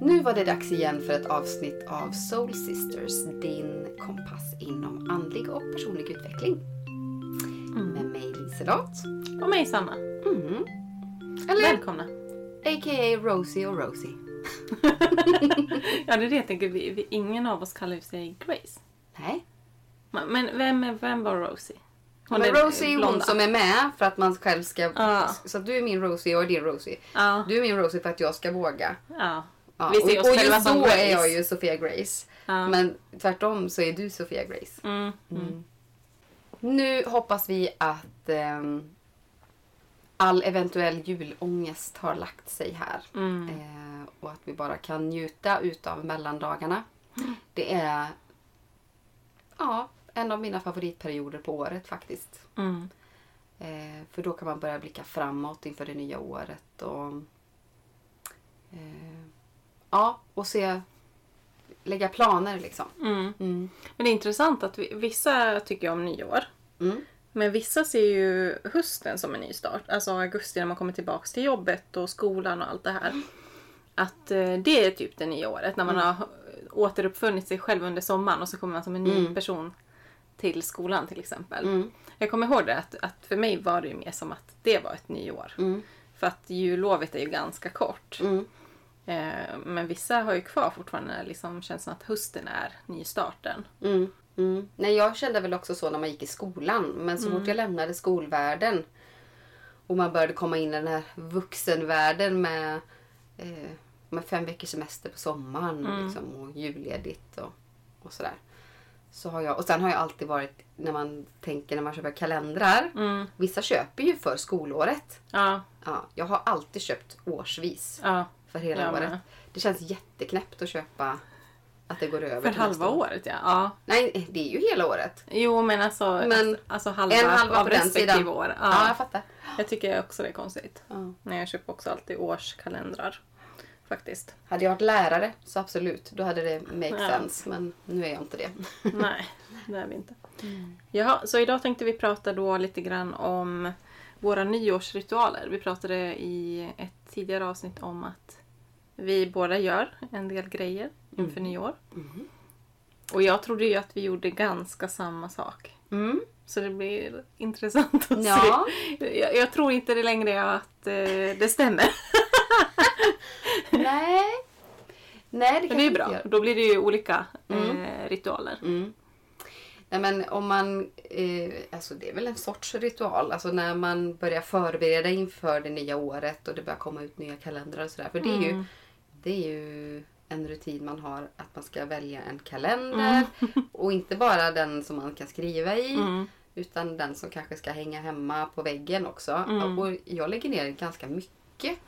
Nu var det dags igen för ett avsnitt av Soul Sisters, din kompass inom andlig och personlig utveckling. Med mig Liselott. Och mig Sanna. Mm. Eller Välkomna. a.k.a. Rosie och Rosie. Ja, det är det jag tänker. Vi, vi, ingen av oss kallar sig Grace. Men vem, är- vem var Rosie? Men är Rosie är hon som är med för att man själv ska... Ja. Så du är min Rosie och jag är din Rosie. Ja. Du är min Rosie för att jag ska våga. ja. Ja, Vi ser och, oss och själva just då Grace. är jag ju Sofia Grace. Men tvärtom så är du Sofia Grace. Mm. Mm. Nu hoppas vi att ehm, all eventuell julångest har lagt sig här. Mm. Eh, och att vi bara kan njuta utav mellandagarna. Det är ja, en av mina favoritperioder på året faktiskt. Mm. Eh, för då kan man börja blicka framåt inför det nya året. Och, eh, ja, och se, lägga planer liksom. Mm. Mm. Men det är intressant att vi, vissa tycker om nyår. Mm. Men vissa ser ju hösten som en ny start. Alltså augusti när man kommer tillbaka till jobbet och skolan och allt det här. Att eh, det är typ det nya året. När man har återuppfunnit sig själv under sommaren och så kommer man som en ny Mm. person till skolan till exempel. Mm. Jag kommer ihåg det att, att för mig var det ju mer som att det var ett nyår. Mm. För att jullovet är ju ganska kort. Mm. Eh, men vissa har ju kvar fortfarande liksom känslan att hösten är nystarten. Mm. Mm. Nej, jag kände väl också så när man gick i skolan. Men så fort jag lämnade skolvärlden och man började komma in i den här vuxenvärlden med, eh, med fem veckors semester på sommaren liksom, och julledigt och, och sådär. Så har jag, och sen har jag alltid varit, när man tänker när man köper kalendrar. Mm. Vissa köper ju för skolåret. Ja, Ja, jag har alltid köpt årsvis ja. för hela Jag året. med. Det känns jätteknäppt att köpa att det går över För halva år. året ja. ja. Nej, det är ju hela året. Jo men alltså, Men alltså, halva, en halva av på respektive sidan. år. Ja, Ja. jag fattar. Jag tycker också det är konstigt. Ja. Nej, jag köper också alltid årskalendrar. Faktiskt. Hade jag varit lärare så absolut, då hade det make Ja. sense. Men nu är jag inte det. Nej, det är vi inte. Jaha, så idag tänkte vi prata då lite grann om våra nyårsritualer. Vi pratade i ett tidigare avsnitt om att vi båda gör en del grejer inför nyår. Och jag trodde ju att vi gjorde ganska samma sak. Mm. Så det blir intressant att Ja. se. Jag, jag tror inte det längre att eh, det stämmer. Nej. Nej, det Men det är bra. Då blir det ju olika Mm. eh, ritualer. Mm. Nej, men om man, eh, alltså det är väl en sorts ritual. Alltså när man börjar förbereda inför det nya året och det börjar komma ut nya kalendrar och sådär. För det är, ju, Mm. det är ju en rutin man har att man ska välja en kalender. Och inte bara den som man kan skriva i. Mm. Utan den som kanske ska hänga hemma på väggen också. Mm. Och jag lägger ner ganska mycket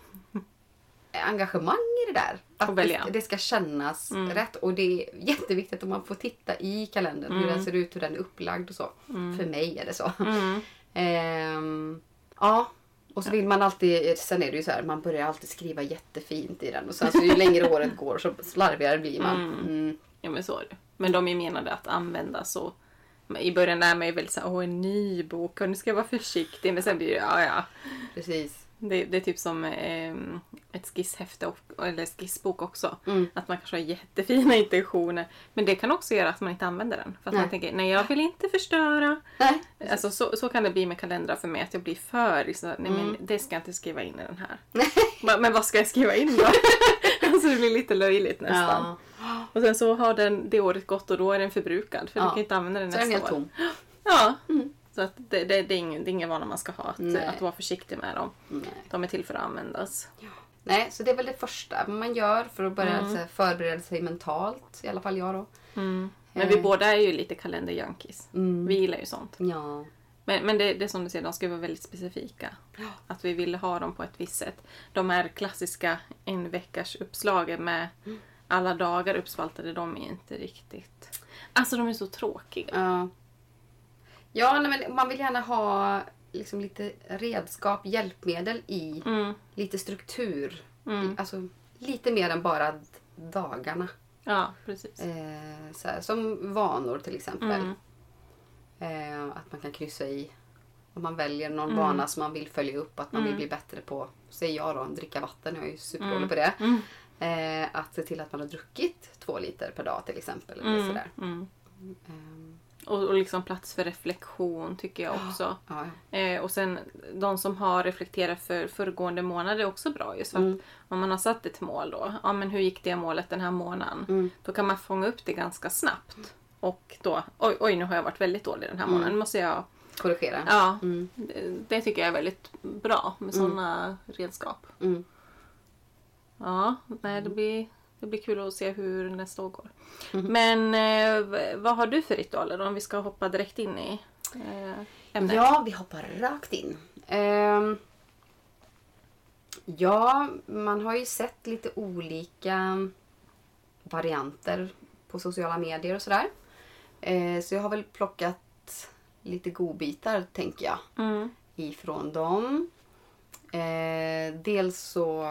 engagemang i det där. Att Och det, det ska kännas Mm. rätt. Och det är jätteviktigt att man får titta i kalendern. Hur Mm. den ser ut, hur den är upplagd och så. För mig är det så. Mm. Ehm, ja. Och så vill man alltid, sen är det ju så här, man börjar alltid skriva jättefint i den. Och sen så ju längre året går så slarvigare blir man. Mm. Mm. Ja men så är det. Men de är menade att användas så. Men I början är man ju väldigt såhär, åh en ny bok och nu ska jag vara försiktig. Men sen blir det, ja ja. Precis. Det, det är typ som eh, ett skisshäfte och, eller skissbok också. Mm. Att man kanske har jättefina intentioner. Men det kan också göra att man inte använder den. För att Nej. man tänker, nej jag vill inte förstöra. Nej. Alltså så, så kan det bli med kalendrar för mig. Att jag blir för liksom, nej Mm. men det ska jag inte skriva in i den här. Va- men vad ska jag skriva in då? alltså det blir lite löjligt nästan. Ja. Och sen så har den det året gått och då är den förbrukad. För Ja. du kan inte använda den Så är den nästa helt år. tom. Ja. Så att det, det, det, är ingen, det är ingen vana man ska ha. Att, Nej. att vara försiktig med dem. Nej. De är till för att användas. Nej, så det är väl det första man gör för att börja Mm. förbereda sig mentalt. I alla fall jag då. Men Eh. vi båda är ju lite kalenderjunkies. Mm. Vi gillar ju sånt. Ja. Men, men det, det är som du säger, de ska vara väldigt specifika. Att vi vill ha dem på ett visst sätt. De här klassiska en veckars uppslagen med alla dagar uppspaltade, de är inte riktigt... Alltså de är så tråkiga. Ja, ja nej, men man vill gärna ha liksom lite redskap, hjälpmedel i. Mm. Lite struktur. Mm. Alltså lite mer än bara dagarna. Ja, precis. Eh, så här, som vanor till exempel. Mm. Eh, att man kan kryssa i om man väljer någon Mm. vana som man vill följa upp, att man vill Mm. bli bättre på, säger jag då, dricka vatten. Jag är ju superdålig Mm. på det. Mm. Eh, att se till att man har druckit två liter per dag till exempel. Eller sådär. Mm. Och, och liksom plats för reflektion tycker jag också. ja, ja. Eh, och sen de som har reflekterat för föregående månad är också bra. Just för att Mm. om man har satt ett mål då. Ja men hur gick det målet den här månaden? Mm. Då kan man fånga upp det ganska snabbt. Och då, oj, oj nu har jag varit väldigt dålig den här Mm. månaden. Nu måste jag, Korrigera. ja. Mm. Det, det tycker jag är väldigt bra med Mm. sådana redskap. Mm. Ja, nej, det, blir, det blir kul att se hur nästa år går. Mm. Men eh, vad har du för ritualer då, om vi ska hoppa direkt in i eh, ämnet? Ja, vi hoppar rakt in. Ehm, ja, man har ju sett lite olika varianter på sociala medier och sådär. Eh, så jag har väl plockat lite godbitar, tänker jag, Mm. ifrån dem. Eh, dels så...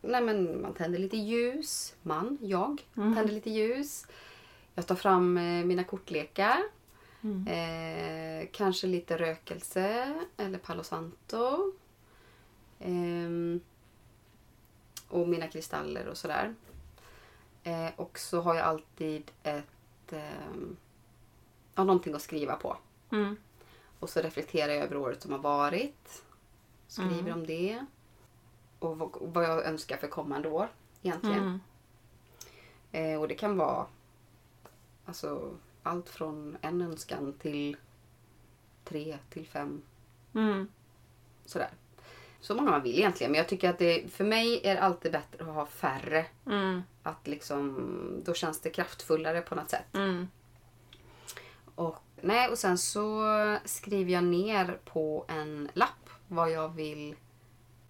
Nej men man tänder lite ljus. Man, jag, Mm. tänder lite ljus. Jag tar fram eh, mina kortlekar. Mm. Eh, kanske lite rökelse eller Palo Santo. Ehm, och mina kristaller och sådär. Eh, och så har jag alltid ett, ja, någonting att skriva på. Mm. Och så reflekterar jag över året som har varit. Skriver Mm. om det. Och vad, jag önskar för kommande år egentligen. Mm. Eh, och det kan vara alltså, allt från en önskan till tre till fem. Mm. Sådär. Så många man vill egentligen. Men jag tycker att det, för mig är det alltid bättre att ha färre. Mm. Att liksom, då känns det kraftfullare på något sätt. Mm. Och, nej, och sen så skriver jag ner på en lapp vad jag vill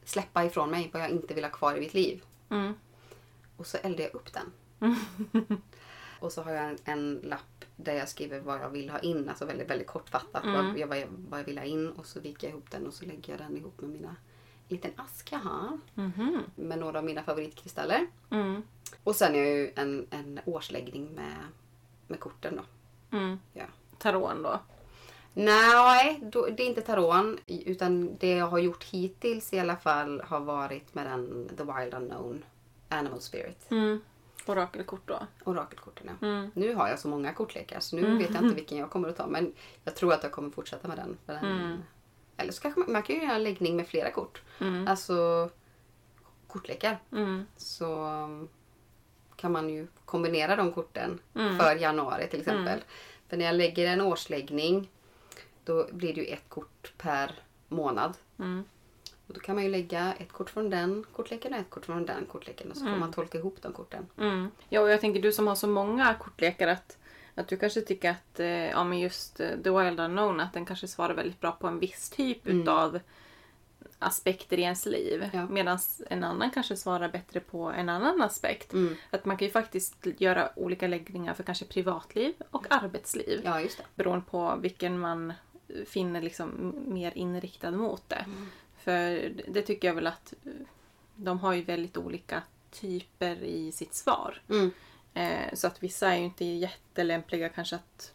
släppa ifrån mig. Vad jag inte vill ha kvar i mitt liv. Mm. Och så eldar jag upp den. Och så har jag en, en lapp där jag skriver vad jag vill ha in. Alltså väldigt, väldigt kortfattat Mm. vad, jag, vad, jag, vad jag vill ha in. Och så viker jag ihop den och så lägger jag den ihop med mina liten ask jag har. Mhm. Med några av mina favoritkristaller. Mm. Och sen är jag ju en, en årsläggning med, med korten då. Mm. Ja. Taron då? Nej, då, det är inte taron. Utan det jag har gjort hittills i alla fall har varit med den The Wild Unknown Animal Spirit. Mm. Orakelkort då? Orakelkorten ja. Mm. Nu har jag så många kortlekar så nu Mm. vet jag inte vilken jag kommer att ta. Men jag tror att jag kommer fortsätta med den. För den Mm. Eller så kanske man, man kan ju göra en läggning med flera kort. Mm. Alltså kortlekar. Mm. Så kan man ju kombinera de korten för januari till exempel. För när jag lägger en årsläggning då blir det ju ett kort per månad. Mm. Och då kan man ju lägga ett kort från den kortleken och ett kort från den kortleken. Och så får Mm. man tolka ihop de korten. Mm. Ja, och jag tänker du som har så många kortlekar att, att du kanske tycker att eh, ja, men just eh, The Wild Unknown att den kanske svarar väldigt bra på en viss typ Mm. utav aspekter i ens liv. Ja. Medan en annan kanske svarar bättre på en annan aspekt. Mm. Att man kan ju faktiskt göra olika läggningar för kanske privatliv och arbetsliv. Ja, just det. Beroende på vilken man finner liksom mer inriktad mot det. Mm. För det tycker jag väl att eh, de har ju väldigt olika typer i sitt svar. Mm. Eh, så att vissa är ju inte jättelämpliga kanske att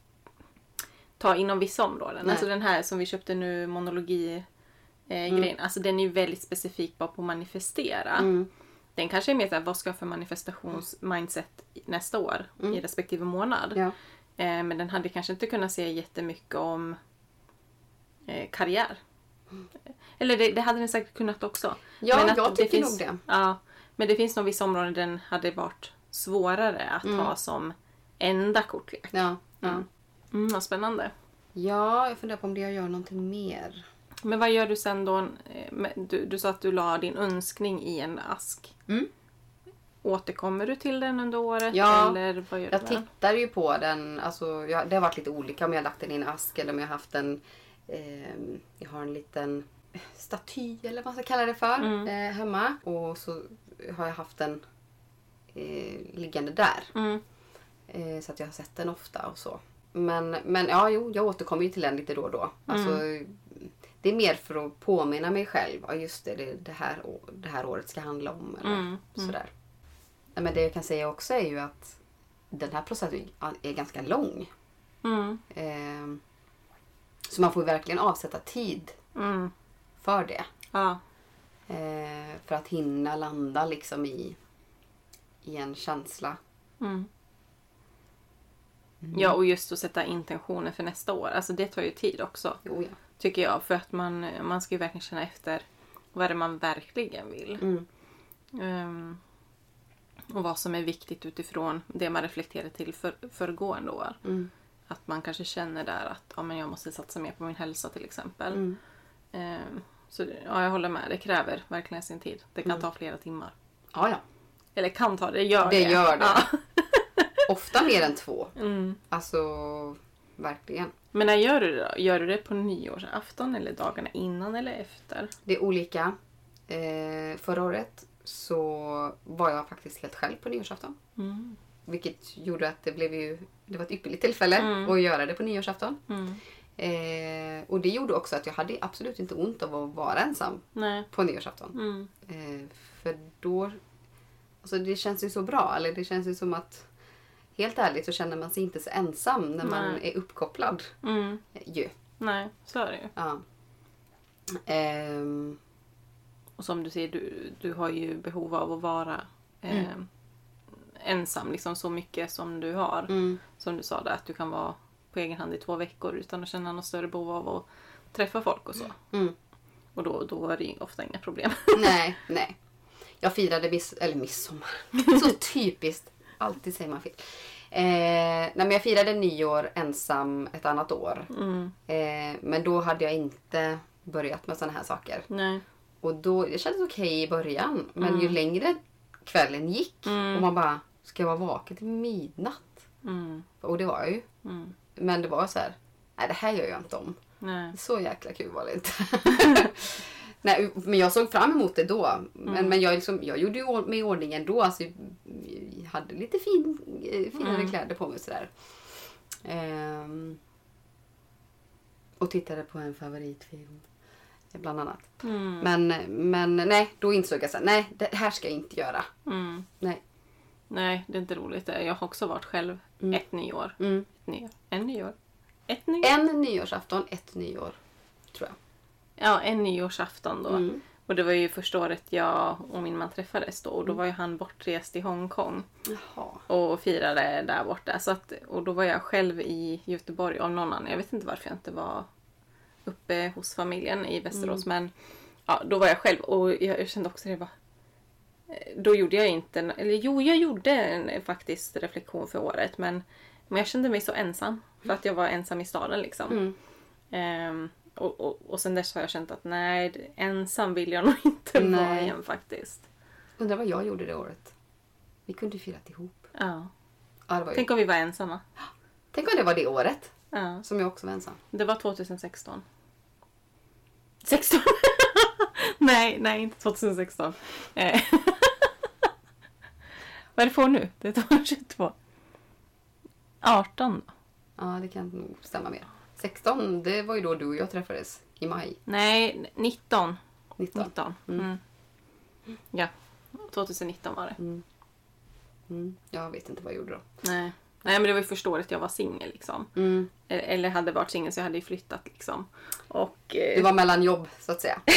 ta inom vissa områden. Nej. Alltså den här som vi köpte nu, monologi eh, grejen. Alltså den är ju väldigt specifik bara på att manifestera. Mm. Den kanske är mer såhär, vad ska jag för manifestationsmindset nästa år Mm. i respektive månad. Ja. Eh, men den hade kanske inte kunnat säga jättemycket om karriär. Eller det, det hade den säkert kunnat också. Ja, Men att jag det tycker finns- nog det. Ja, men det finns nog vissa områden där den hade varit svårare att Mm. ha som enda kortlek. Ja, ja. Mm. Mm, vad spännande. ja, jag funderar på om det jag gör någonting mer. Men vad gör du sen då? eh, Du, du sa att du la din önskning i en ask. Mm. Återkommer du till den under året? Ja, eller vad gör Jag du den? tittar ju på den. Alltså, jag, det har varit lite olika om jag har lagt den i en ask eller om jag har haft en... ehm, jag har en liten staty eller vad man ska kalla det för Mm. eh, hemma. Och så har jag haft den eh, liggande där. Mm. Eh, så att jag har sett den ofta och så. Men, men ja, jo, jag återkommer ju till den lite då och då. Alltså, Det är mer för att påminna mig själv. Ja, just det, det, det, här, det här året ska handla om. Eller Mm, mm. sådär. Men det jag kan säga också är ju att den här processen är ganska lång. Mm. Så man får verkligen avsätta tid Mm. för det. Ja. Eh, för att hinna landa liksom i, i en känsla. Mm. Ja, och just att sätta intentioner för nästa år. Alltså det tar ju tid också. Jo, ja. Tycker jag. För att man, man ska ju verkligen känna efter vad är det man verkligen vill. Mm. Ehm, och vad som är viktigt utifrån det man reflekterar till för, föregående år. Mm. Att man kanske känner där att ja, men jag måste satsa mer på min hälsa till exempel. Mm. Ehm, så ja, jag håller med. Det kräver verkligen sin tid. Det kan ta flera timmar. Ja, ja. Eller kan ta, det gör det. Det gör det. Ja. Ofta mer än två. Mm. Alltså, verkligen. Men när gör du det då? Gör du det på nyårsafton eller dagarna innan eller efter? Det är olika. Eh, förra året så var jag faktiskt helt själv på nyårsafton. Mm. Vilket gjorde att det blev ju det var ett ypperligt tillfälle Mm. att göra det på nyårsafton. Mm. Eh, och det gjorde också att jag hade absolut inte ont av att vara ensam Nej. på nyårsafton. Mm. Eh, för då... Alltså det känns ju så bra. Eller det känns ju som att... Helt ärligt så känner man sig inte så ensam när man Nej. är uppkopplad. Mm. Eh, Ju. Nej, så är det ju. Ja. Ehm, Och som du säger, du, du har ju behov av att vara eh, ensam liksom så mycket som du har. mm, Som du sa där, att du kan vara på egen hand i två veckor utan att känna något större behov av att träffa folk och så. mm. Och då, då är det ofta inga problem. Nej, nej. Jag firade miss, eller midsommar. Så typiskt. Alltid säger man fel. Eh, nej, men jag firade nyår ensam ett annat år. Mm. Eh, men då hade jag inte börjat med såna här saker. Nej. Och då, det kändes okej i början. Men ju längre kvällen gick Mm. och man bara, ska jag vara vaken till midnatt? Mm. Och det var jag ju. Mm. Men det var så här, nej det här gör jag inte om. Nej. Så jäkla kul var det inte. Nej, men jag såg fram emot det då. Men, men jag, liksom, jag gjorde ju mig i ordning ändå. Alltså, jag hade lite fin, eh, finare Mm. kläder på mig sådär. Ehm, och tittade på en favoritfilm. Bland annat. Mm. Men, men nej, då insåg jag så här, nej det här ska jag inte göra. Mm. Nej. Nej, det är inte roligt. Jag har också varit själv Mm. ett nyår. Mm. Ett nyår. En nyår. Ett nyår. En nyårsafton, ett nyår. Tror jag. Ja, en nyårsafton då. Mm. Och det var ju första året jag och min man träffades då. Och då var ju han bortrest i Hongkong. Jaha. Och firade där borta. Så att, och då var jag själv i Göteborg av någon annan. Jag vet inte varför jag inte var uppe hos familjen i Västerås. Men ja, då var jag själv. Och jag, jag kände också det bara... eh, Då gjorde jag inte... Eller jo, jag gjorde en faktiskt reflektion för året. Men, men jag kände mig så ensam. För att jag var ensam i staden liksom. Mm. Ehm, och, och, och sen dess har jag känt att nej, ensam vill jag nog inte vara Nej. igen faktiskt. Undrar vad jag gjorde det året. Vi kunde firat ihop. Ja. Ja, det var ju... Tänk om vi var ensamma. Tänk om det var det året Ja. som jag också var ensam. Det var 2016. 16? nej, nej, inte 2016. Vad är det för nu? Det är 2022. 18 då? Ja, det kan nog stämma mer. 16, det var ju då du och jag träffades. I maj Nej, 19. 19. 19. Mm. Ja, 2019 var det. Mm. Jag vet inte vad jag gjorde då. Nej. Nej, men det var ju första året jag var singel liksom. Mm. Eller hade varit singel så jag hade ju flyttat liksom. Och... eh, Det var mellan jobb, så att säga.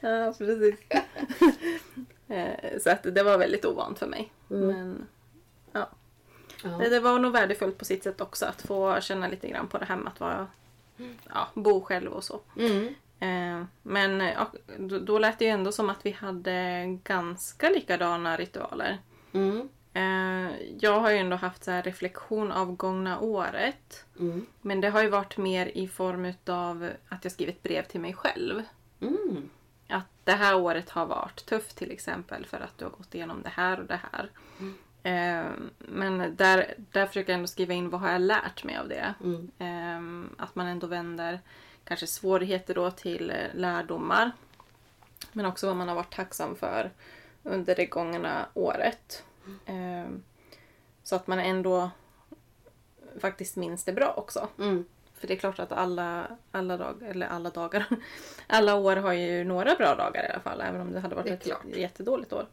Ja, precis. Eh, så att det var väldigt ovant för mig. Men ja. Ja. Det, var nog värdefullt på sitt sätt också att få känna lite grann på det här med att vara, ja, bo själv och så. Mm. Eh, men ja, då, lät det ju ändå som att vi hade ganska likadana ritualer. Mm. Eh, jag har ju ändå haft så reflektion av gångna året. Mm. Men det har ju varit mer i form av att jag skrivit brev till mig själv. Mm. Att det här året har varit tufft till exempel för att du har gått igenom det här och det här. Eh, men där, där försöker jag ändå skriva in vad har jag lärt mig av det. Mm. Eh, att man ändå vänder kanske svårigheter då till eh, lärdomar. Men också vad man har varit tacksam för under det gångna året. Eh, så att man ändå faktiskt minns det bra också. Mm. För det är klart att alla, alla dagar, eller alla dagar, alla år har ju några bra dagar i alla fall. Även om det hade varit Det ett klart. jättedåligt år.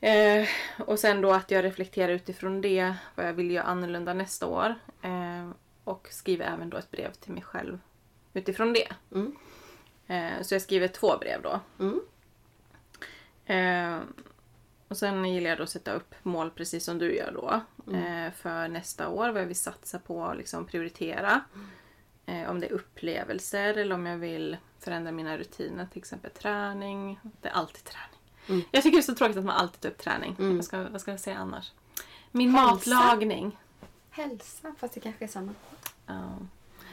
Eh, och sen då att jag reflekterar utifrån det, vad jag vill göra annorlunda nästa år. Eh, och skriver även då ett brev till mig själv utifrån det. Mm. Eh, så jag skriver två brev då. Mm. Eh, och sen gillar jag då att sätta upp mål precis som du gör då. Mm. Eh, för nästa år, vad jag vill satsa på och liksom prioritera. Eh, om det är upplevelser eller om jag vill förändra mina rutiner, till exempel träning. Det är alltid träning. Mm. Jag tycker det är så tråkigt att man alltid tar upp träning. Mm. Vad, ska, vad ska jag säga annars? Min Hälsa. matlagning. Hälsa, fast det kanske är samma. Ja.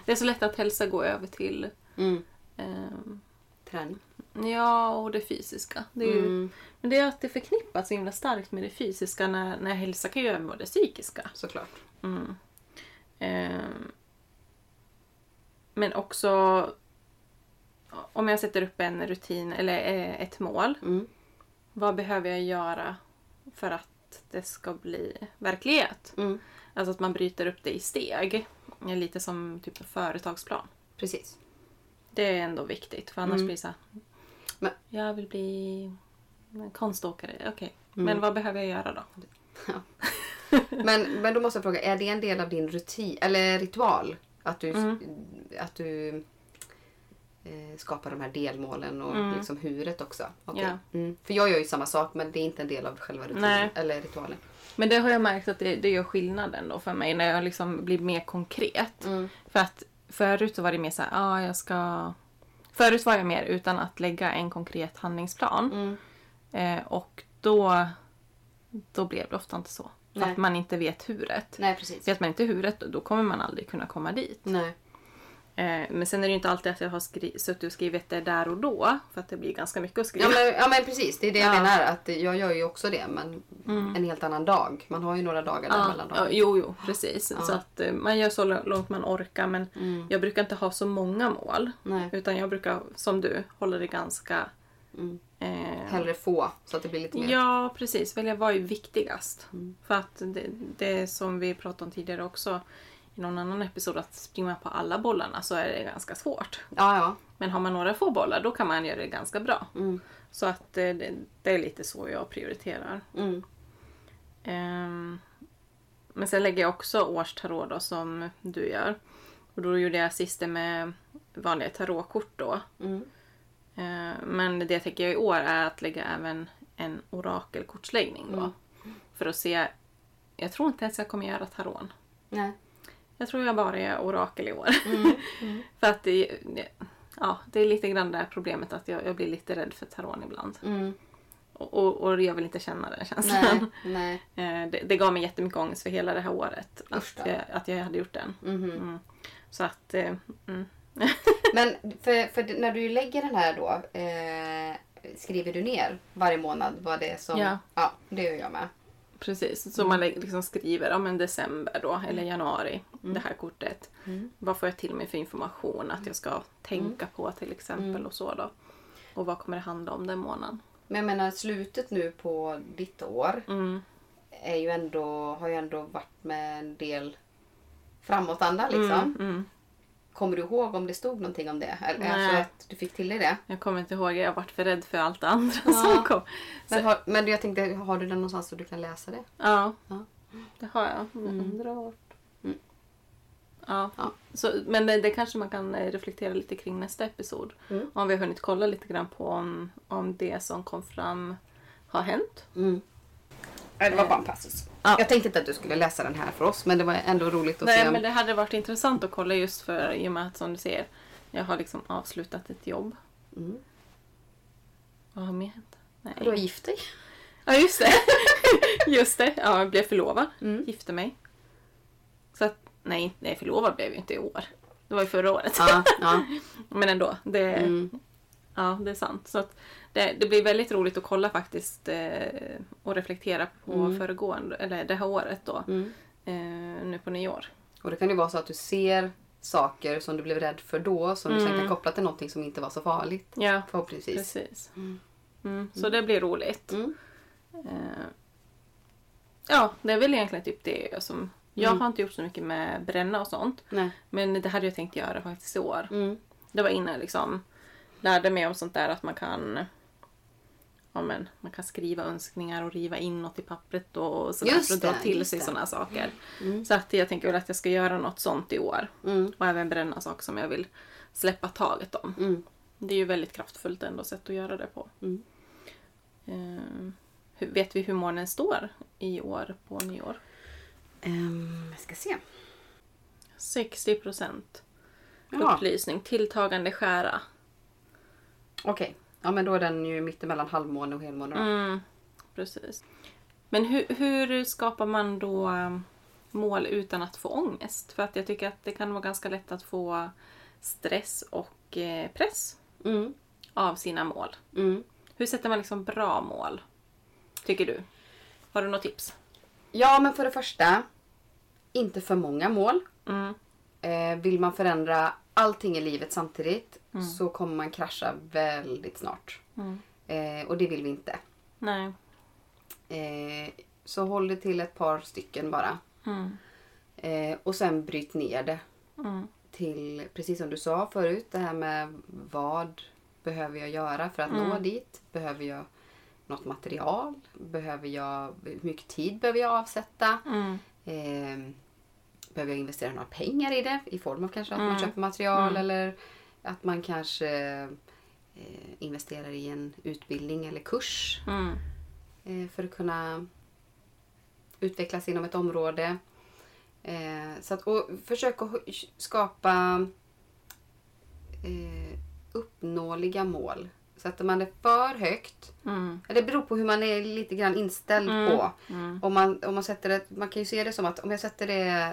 Det är så lätt att hälsa går över till ehm, Träning. Ja, och det fysiska. Det är ju, Mm. Men det är att det förknippas så himla starkt med det fysiska när, när hälsa kan göra med det psykiska. Såklart. Mm. Ehm, men också om jag sätter upp en rutin eller eh, ett mål. Mm. Vad behöver jag göra för att det ska bli verklighet? Mm. Alltså att man bryter upp det i steg. Lite som typ en företagsplan. Precis. Det är ändå viktigt för annars Mm. blir det så här. Men- Jag vill bli konståkare. Okej, Mm. men vad behöver jag göra då? Men, men då måste jag fråga, är det en del av din rutin eller ritual? Att du, Mm. att du eh, skapar de här delmålen och Mm. liksom huret också? Okej. Ja. Mm. För jag gör ju samma sak men det är inte en del av själva rutinen Nej. eller ritualen. Men det har jag märkt att det, det gör skillnaden då för mig när jag liksom blir mer konkret. Mm. För att förut så var det mer så här, ja ah, jag ska... Förut var jag mer utan att lägga en konkret handlingsplan. Mm. Eh, och då, då blev det ofta inte så. För att man inte vet huret. Nej precis. Vet man inte huret då kommer man aldrig kunna komma dit. Nej. Eh, men sen är det ju inte alltid att jag har skri- suttit och skrivit det där och då. För att det blir ganska mycket att skriva. Ja men, ja men precis, det är det jag Ja. menar. Att jag gör ju också det men Mm. en helt annan dag. Man har ju några dagar där Ja, mellan ja, dagar. jo, jo, precis. Ja. Så att eh, man gör så lång- långt man orkar. Men Mm. jag brukar inte ha så många mål. Nej. Utan jag brukar, som du, hålla det ganska... Mm. Eh, Hellre få så att det blir lite mer. Ja, precis. Välja vad är viktigast. Mm. För att det, det som vi pratade om tidigare också i någon annan episod att springa på alla bollarna så är det ganska svårt. Ja, ja. Men har man några få bollar då kan man göra det ganska bra. Mm. Så att eh, det, det är lite så jag prioriterar. Mm. Ehm, men sen lägger jag också årstarot då som du gör. Och då gjorde jag sist det med vanliga tarotkort då. Mm. Ehm, men det jag tänker göra i år är att lägga även en orakelkortsläggning då. Mm. För att se. Jag tror inte ens jag kommer göra taron. Nej. Jag tror jag bara är orakel i år. Mm. Mm. för att det, ja, det är lite grann det här problemet att jag, jag blir lite rädd för taron ibland. Mm. Och, och, och jag vill inte känna den känslan. Nej. Nej. Eh, Det, det gav mig jättemycket ångest för hela det här året. Att, jag- att jag hade gjort den. Mhm. Mm. Så att... eh, Mm. Men för, för när du lägger den här då, eh, skriver du ner varje månad vad det är som... Ja. ja det gör jag med. Precis. Så man lä- liksom skriver om en december då, eller januari, Mm. det här kortet. Mm. Vad får jag till mig för information att jag ska tänka på till exempel Mm. och så då. Och vad kommer det handla om den månaden? Men jag menar slutet nu på ditt år Mm. är ju ändå, har ju ändå varit med en del framåtanda liksom. Mm, mm. Kommer du ihåg om det stod någonting om det? Eller, Nej. alltså att du fick till dig det? Jag kommer inte ihåg, jag har varit för rädd för allt andra Ja. som kom. Men, har, men jag tänkte, har du den någonstans så du kan läsa det? Ja, Ja. det har jag. Jag Mm. undrar vart. Ja. Ja. Så, men det, det kanske man kan eh, reflektera lite kring nästa episod. Mm. Om vi har hunnit kolla lite grann på om, om det som kom fram har hänt. Mm. Nej, det var bara en passus. Ja. Jag tänkte inte att du skulle läsa den här för oss men det var ändå roligt att se Nej, om... men det hade varit intressant att kolla just för i och med att som du ser, jag har liksom avslutat ett jobb. Mm. Vad har mer hänt? Nej. Du har gift dig? Ja, just det. just det. Ja, jag blev förlovad. Mm. Gifte mig. Nej, nej, förlovad blev jag inte i år. Det var ju förra året. Ja, ja. Men ändå, det, Mm. ja, det är sant. Så det, det blir väldigt roligt att kolla faktiskt eh, och reflektera på Mm. föregående, eller det här året då. Mm. Eh, nu på nyår. Och det kan ju vara så att du ser saker som du blev rädd för då som du sen Mm. kan koppla till någonting som inte var så farligt. Ja, Förhoppningsvis. precis. Mm. Mm, så det blir roligt. Mm. Eh, ja, det är väl egentligen typ det som... Jag Mm. har inte gjort så mycket med bränna och sånt. Nej. Men det hade jag tänkt göra faktiskt i år. Mm. Det var innan jag liksom lärde mig om sånt där att man kan ja, men, man kan skriva önskningar och riva inåt i pappret och sådär Just för att dra det, till sig sådana saker. Så att jag tänker väl att jag ska göra något sånt i år. Mm. Och även bränna saker som jag vill släppa taget om. Mm. Det är ju väldigt kraftfullt ändå sätt att göra det på. Mm. Eh, vet vi hur månen står i år på nyår? Ehm, jag ska se. 60 procent upplysning. Tilltagande skära. okej. Ja, men då är den ju mittemellan halvmåne och helmåne. då. Mm, precis. Men hur, hur skapar man då um, mål utan att få ångest? För att jag tycker att det kan vara ganska lätt att få stress och eh, press Mm. av sina mål. Mm. Hur sätter man liksom bra mål? Tycker du? Har du något tips? Ja, men för det första. Inte för många mål. Mm. Eh, vill man förändra allting i livet samtidigt så kommer man krascha väldigt snart. Mm. Eh, och det vill vi inte. Nej. Eh, så håll det till ett par stycken bara. Mm. Och sen bryt ner det Mm. till, precis som du sa förut, det här med vad behöver jag göra för att nå dit? Behöver jag något material? Behöver jag, hur mycket tid behöver jag avsätta? Mm. Eh, behöver jag investera några pengar i det? I form av kanske att man köper material eller att man kanske eh, investerar i en utbildning eller kurs Mm. eh, för att kunna utvecklas inom ett område. Eh, så att, och försök att hu- skapa eh, uppnåeliga mål. Så att man är för högt. Mm. Det beror på hur man är lite grann inställd på. Mm. Om man, om man, sätter ett, man kan ju se det som att om jag sätter det eh,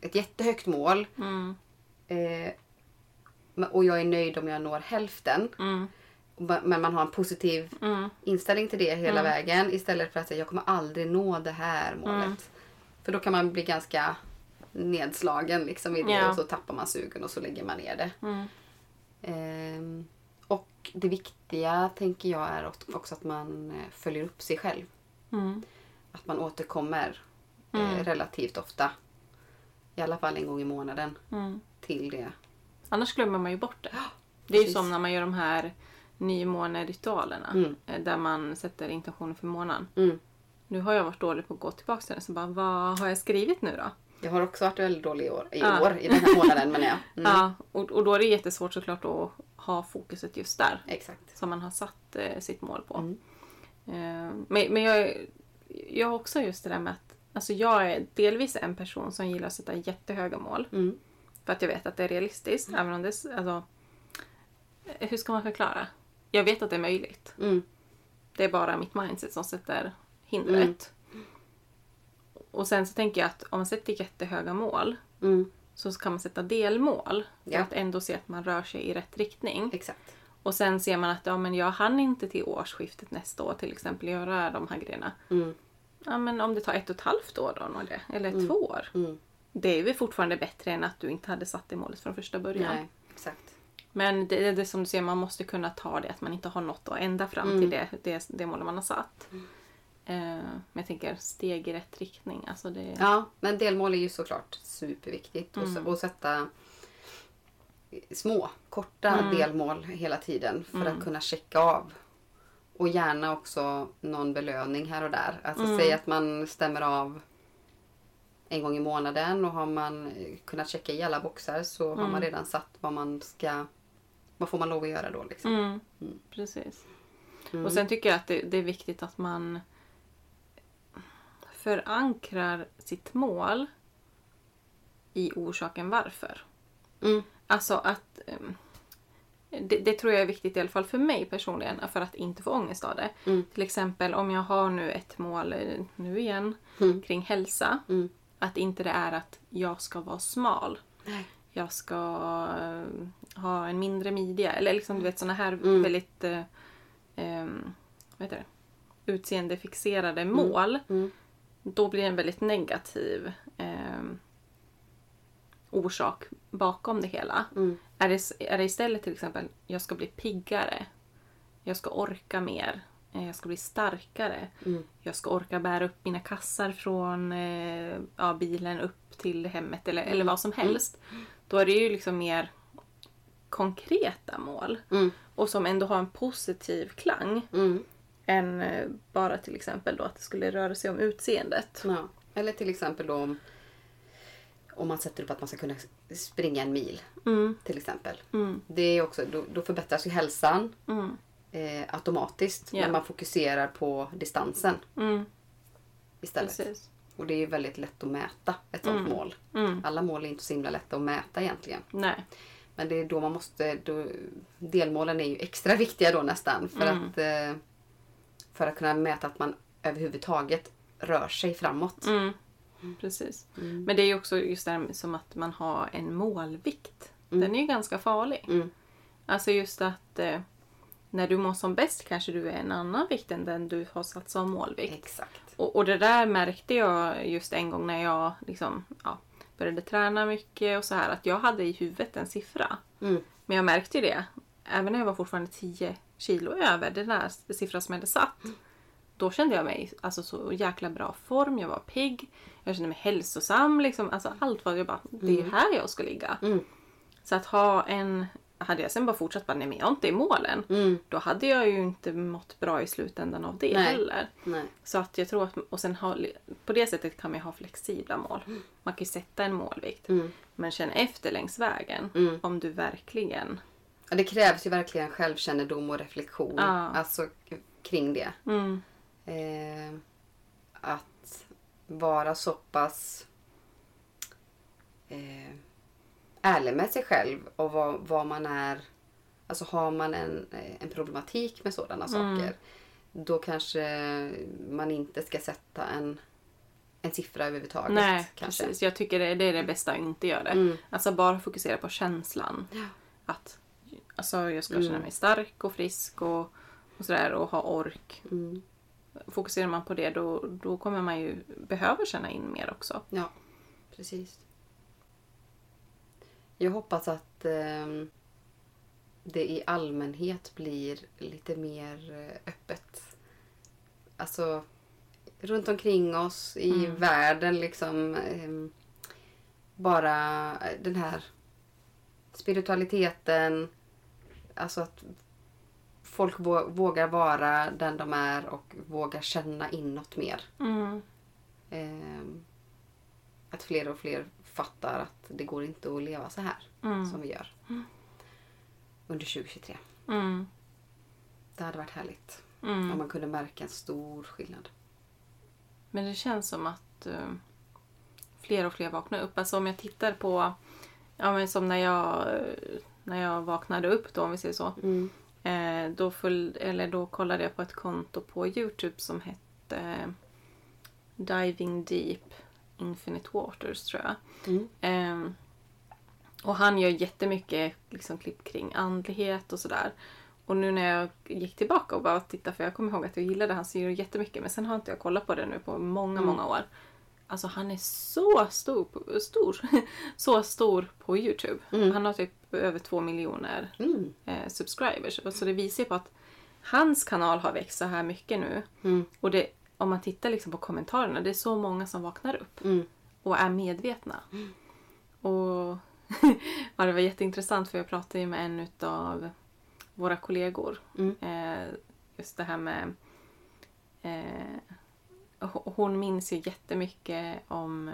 ett jättehögt mål Mm. eh, och jag är nöjd om jag når hälften. Mm. Men man har en positiv Mm. inställning till det hela vägen istället för att säga jag kommer aldrig nå det här målet. Mm. För då kan man bli ganska nedslagen liksom i det Ja. och så tappar man sugen och så lägger man ner det. Mm. Det viktiga tänker jag är också att man eh, följer upp sig själv. Mm. Att man återkommer Mm. eh, relativt ofta. I alla fall en gång i månaden Mm. till det. Annars glömmer man ju bort det. Det är ju som när man gör de här nymåneritualerna. Mm. Där man sätter intentioner för månaden. Mm. Nu har jag varit dålig på att gå tillbaka till det. Så bara, vad har jag skrivit nu då? Jag har också varit väldigt dålig i år, i, Ja. år, i den här månaden menar jag. Mm. Ja, och, och då är det jättesvårt såklart att ha fokuset just där. Exakt. Som man har satt eh, sitt mål på. Mm. Eh, men men jag, jag har också just det där med att alltså jag är delvis en person som gillar att sätta jättehöga mål. Mm. För att jag vet att det är realistiskt. Även om det alltså, eh, hur ska man förklara? Jag vet att det är möjligt. Mm. Det är bara mitt mindset som sätter hindret. Och sen så tänker jag att om man sätter jättehöga mål Mm. Så kan man sätta delmål. För Ja. att ändå se att man rör sig i rätt riktning. Exakt. Och sen ser man att ja, men jag hann inte till årsskiftet nästa år till exempel göra de här grejerna. Mm. Ja, men om det tar ett och ett halvt år då, det, eller två år. Mm. Det är väl fortfarande bättre än att du inte hade satt det målet från första början. Nej, exakt. Men det är det som du ser, man måste kunna ta det att man inte har nått och ända fram Mm. till det, det, det målet man har satt. Eh, men jag tänker steg i rätt riktning. Alltså det, Ja, men delmål är ju såklart superviktigt. Mm. och sätta små, korta Mm. delmål hela tiden för att kunna checka av. Och gärna också någon belöning här och där. Alltså Mm. säg att man stämmer av en gång i månaden och har man kunnat checka i alla boxar så har Mm. man redan satt vad man ska... Vad får man lov att göra då liksom? Mm, Mm. Precis. Mm. Och sen tycker jag att det, det är viktigt att man förankrar sitt mål i orsaken varför. Mm. Alltså att ehm, det, det tror jag är viktigt i alla fall för mig personligen för att inte få ångest av det. Mm. Till exempel om jag har nu ett mål, eh, nu igen, Mm. kring hälsa. Mm. Att inte det är att jag ska vara smal. Nej. Jag ska eh, ha en mindre midja. Eller liksom du vet såna här Mm. väldigt eh, ehm, vad heter det? utseendefixerade mål. Mm. Då blir det en väldigt negativ ehm, orsak bakom det hela. Mm. Är det, är det istället till exempel jag ska bli piggare, jag ska orka mer, eh, jag ska bli starkare, Mm. jag ska orka bära upp mina kassar från eh, ja, bilen upp till hemmet eller, eller vad som helst. Då är det ju liksom mer konkreta mål Mm. och som ändå har en positiv klang. Än eh, bara till exempel då att det skulle röra sig om utseendet. Ja. Eller till exempel då om, om man sätter upp att man ska kunna springa en mil. Mm, Till exempel. mm, Det är också, då, då förbättras ju hälsan mm, eh, automatiskt Ja. när man fokuserar på distansen mm, istället. precis. Och det är ju väldigt lätt att mäta ett sånt Mm. mål. Mm, Alla mål är inte så himla lätta att mäta egentligen. nej. Men det är då man måste... Då, delmålen är ju extra viktiga då nästan. För, att, eh, för att kunna mäta att man överhuvudtaget rör sig framåt. Mm, precis. Mm. Men det är ju också just det här som att man har en målvikt. Den är ju ganska farlig. Mm. Alltså just att eh, när du mår som bäst kanske du är en annan vikt än den du har satt som målvikt. Exakt. Och, och det där märkte jag just en gång när jag liksom, ja, började träna mycket och så här. Att jag hade i huvudet en siffra. Mm. Men jag märkte ju det. Även när jag var fortfarande 10 kilo över den där siffran som jag hade satt. Då kände jag mig alltså, så jäkla bra form. Jag var pigg. Jag kände mig hälsosam. Liksom. Alltså, allt var jag bara, det är ju här jag ska ligga. Mm. Så att ha en... Hade jag sen bara fortsatt bara, nej men jag är inte i målen. Mm. Då hade jag ju inte mått bra i slutändan av det Nej. heller. Nej. Så att jag tror att, och sen ha, på det sättet kan man ju ha flexibla mål. Man kan ju sätta en målvikt. Mm. Men känn efter längs vägen. Mm. Om du verkligen... Det krävs ju verkligen självkännedom och reflektion Ja. alltså, kring det. Mm, Eh, att vara så pass eh, ärlig med sig själv och vad, vad man är. Alltså har man en, eh, en problematik med sådana Mm. saker. Då kanske man inte ska sätta en, en siffra överhuvudtaget. nej, kanske. precis. Jag tycker det, det är det bästa att inte göra det. Mm. Alltså bara fokusera på känslan. Ja. Att alltså, jag ska känna Mm. mig stark och frisk och, och sådär och ha ork. Mm. Fokuserar man på det då, då kommer man ju behöva känna in mer också. Ja, precis. Jag hoppas att ehm, det i allmänhet blir lite mer eh, öppet. Alltså runt omkring oss i Mm. världen liksom. ehm, bara eh, den här spiritualiteten. Alltså att folk vå- vågar vara den de är och vågar känna inåt mer. Mm. Ehm, att fler och fler fattar att det går inte att leva så här Mm. som vi gör. Under 2023. Mm. Det hade varit härligt Mm. om man kunde märka en stor skillnad. Men det känns som att eh, fler och fler vaknar upp. Alltså om jag tittar på, ja men som när jag, eh, när jag vaknade upp då om vi säger så. Eh, då, föll, eller då kollade jag på ett konto på Youtube som hette eh, Diving Deep Infinite Waters tror jag. Mm. Eh, och han gör jättemycket liksom, klipp kring andlighet och sådär. Och nu när jag gick tillbaka och bara tittade, för jag kommer ihåg att jag gillade hans serier jättemycket, men sen har inte jag kollat på det nu på många, Mm. många år. Alltså han är så stor, stor, så stor på Youtube. Mm. Han har typ över två miljoner Mm. eh, subscribers. Så det visar ju på att hans kanal har växt så här mycket nu. Mm. Och det, om man tittar liksom på kommentarerna, det är så många som vaknar upp Mm. och är medvetna. Och ja, det var jätteintressant för jag pratade ju med en av våra kollegor. Mm. Eh, just det här med... Eh, hon minns ju jättemycket om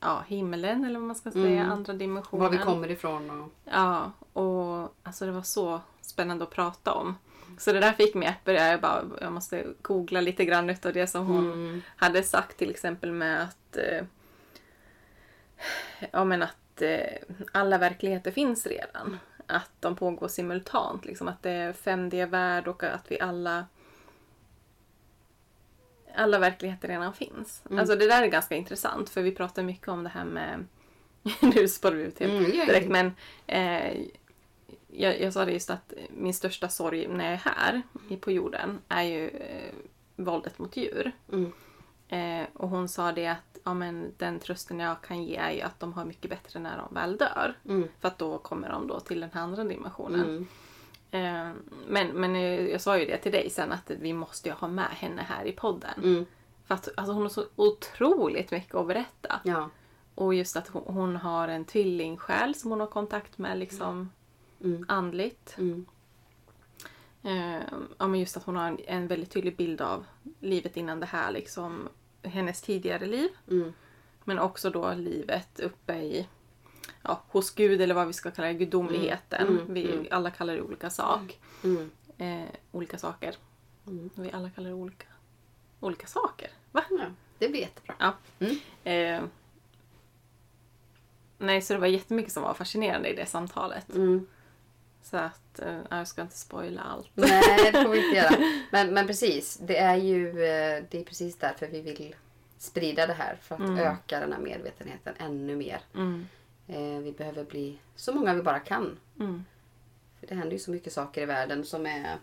ja, himlen eller vad man ska säga, Mm. andra dimensionen. Var vi kommer ifrån och... Ja, och alltså det var så spännande att prata om. Så det där fick mig att börja, jag, bara, jag måste googla lite grann utav det som hon Mm. hade sagt till exempel med att eh, ja, men att eh, alla verkligheter finns redan. Att de pågår simultant. Liksom, att det är 5D-värld och att vi alla alla verkligheter redan finns. Mm. Alltså det där är ganska intressant för vi pratar mycket om det här med nu spårar vi ut helt Mm, ja, direkt men eh, jag, jag sa det just att min största sorg när jag är här på jorden är ju eh, våldet mot djur. Mm. Eh, och hon sa det att ja, men den trösten jag kan ge är ju att de har mycket bättre när de väl dör. Mm. För att då kommer de då till den här andra dimensionen. Eh, men, men eh, jag sa ju det till dig sen att vi måste ju ha med henne här i podden. Mm. För att alltså, hon har så otroligt mycket att berätta. Ja. Och just att hon, hon har en tvillingsjäl som hon har kontakt med liksom Mm. andligt. Mm. Eh, ja, men just att hon har en, en väldigt tydlig bild av livet innan det här, liksom hennes tidigare liv. Mm. Men också då livet uppe i, ja, hos Gud eller vad vi ska kalla det, gudomligheten. Mm, mm, vi mm. alla kallar det olika sak. Mm. Eh, olika saker. Vi alla kallar det olika, olika saker. Va? Ja, det blir jättebra. Ja. Eh, nej, så det var jättemycket som var fascinerande i det samtalet. Så att, eh, jag ska inte spoila allt. Nej, det får vi inte göra. Men, men precis, det är ju eh, det är precis därför vi vill sprida det här. För att Mm. öka den här medvetenheten ännu mer. Mm, behöver bli så många vi bara kan. mm, För det händer ju så mycket saker i världen som är...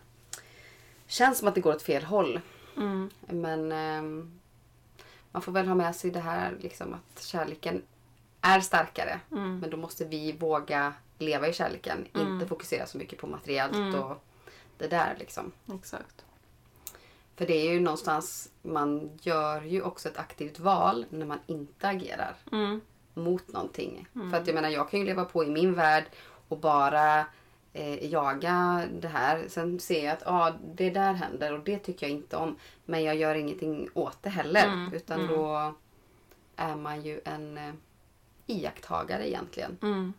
Känns som att det går åt fel håll. mm, Men ehm, man får väl ha med sig det här liksom att kärleken är starkare. mm, Men då måste vi våga leva i kärleken. Mm. Inte fokusera så mycket på materiellt Mm. och det där liksom. exakt. För det är ju någonstans, man gör ju också ett aktivt val när man inte agerar Mm, mot någonting. För att jag menar, jag kan ju leva på i min värld och bara eh, jaga det här. Sen ser jag att ah, det där händer och det tycker jag inte om. Men jag gör ingenting åt det heller. Mm, Utan mm. då är man ju en eh, iakttagare egentligen. mm.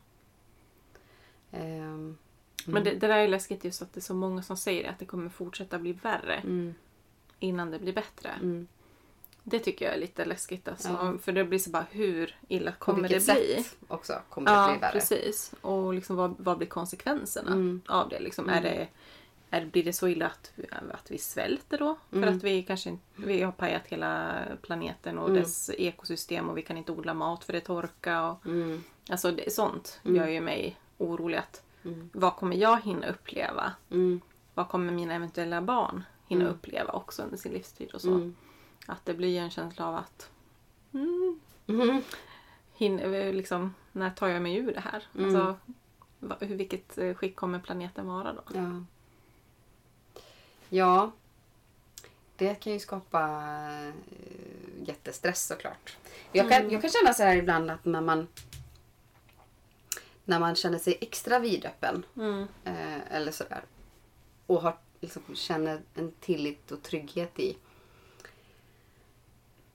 Ehm, Men det, det där är läskigt just att det är så många som säger att det kommer fortsätta bli värre mm, innan det blir bättre. Det tycker jag är lite läskigt alltså. Ja. För det blir så bara hur illa kommer det bli? sätt också kommer det Ja, bli värre. precis. Och liksom vad, vad blir konsekvenserna Mm. av det? Liksom, Mm. är det är, blir det så illa att, att vi svälter då? För Mm. att vi kanske vi har pajat hela planeten och Mm. dess ekosystem och vi kan inte odla mat för det är torka. Och, Mm, alltså det, sånt Mm. gör ju mig orolig. Att, vad kommer jag hinna uppleva? Vad kommer mina eventuella barn hinna uppleva också under sin livstid och så? Att det blir en känsla av att mm, Mm. hin, liksom, när tar jag mig ur det här? Mm. Alltså, vilket eh, skick kommer planeten vara då? Ja. ja. Det kan ju skapa eh, jättestress såklart. Jag kan, Mm. jag kan känna så här ibland att när man när man känner sig extra vidöppen Mm. eh, eller sådär och har, liksom, känner en tillit och trygghet i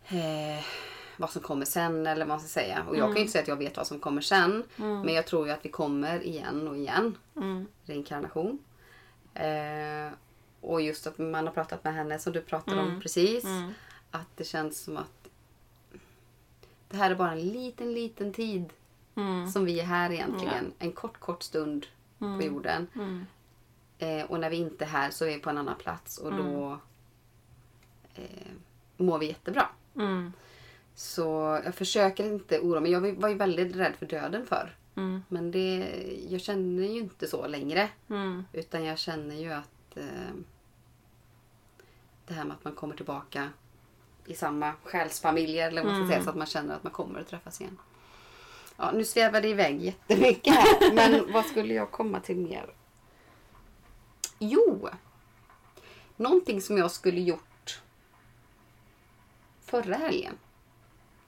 eh, vad som kommer sen eller vad man ska säga. Och jag kan ju inte säga att jag vet vad som kommer sen. Mm. Men jag tror ju att vi kommer igen och igen. Mm. Reinkarnation. Eh, och just att man har pratat med henne som du pratade Mm. om precis. Mm. Att det känns som att det här är bara en liten, liten tid Mm. som vi är här egentligen. En kort, kort stund Mm. på jorden. Mm. Eh, och när vi inte är här så är vi på en annan plats och Mm. då eh, mår vi jättebra. Mm. Så jag försöker inte oroa mig. Jag var ju väldigt rädd för döden förr. Mm. Men det, jag känner ju inte så längre. Mm. Utan jag känner ju att eh, det här med att man kommer tillbaka i samma själsfamiljer eller vad man ska Mm. säga så att man känner att man kommer att träffas igen. Ja, nu svävar det iväg jättemycket här. men vad skulle jag komma till mer? Jo! Någonting som jag skulle gjort förra helgen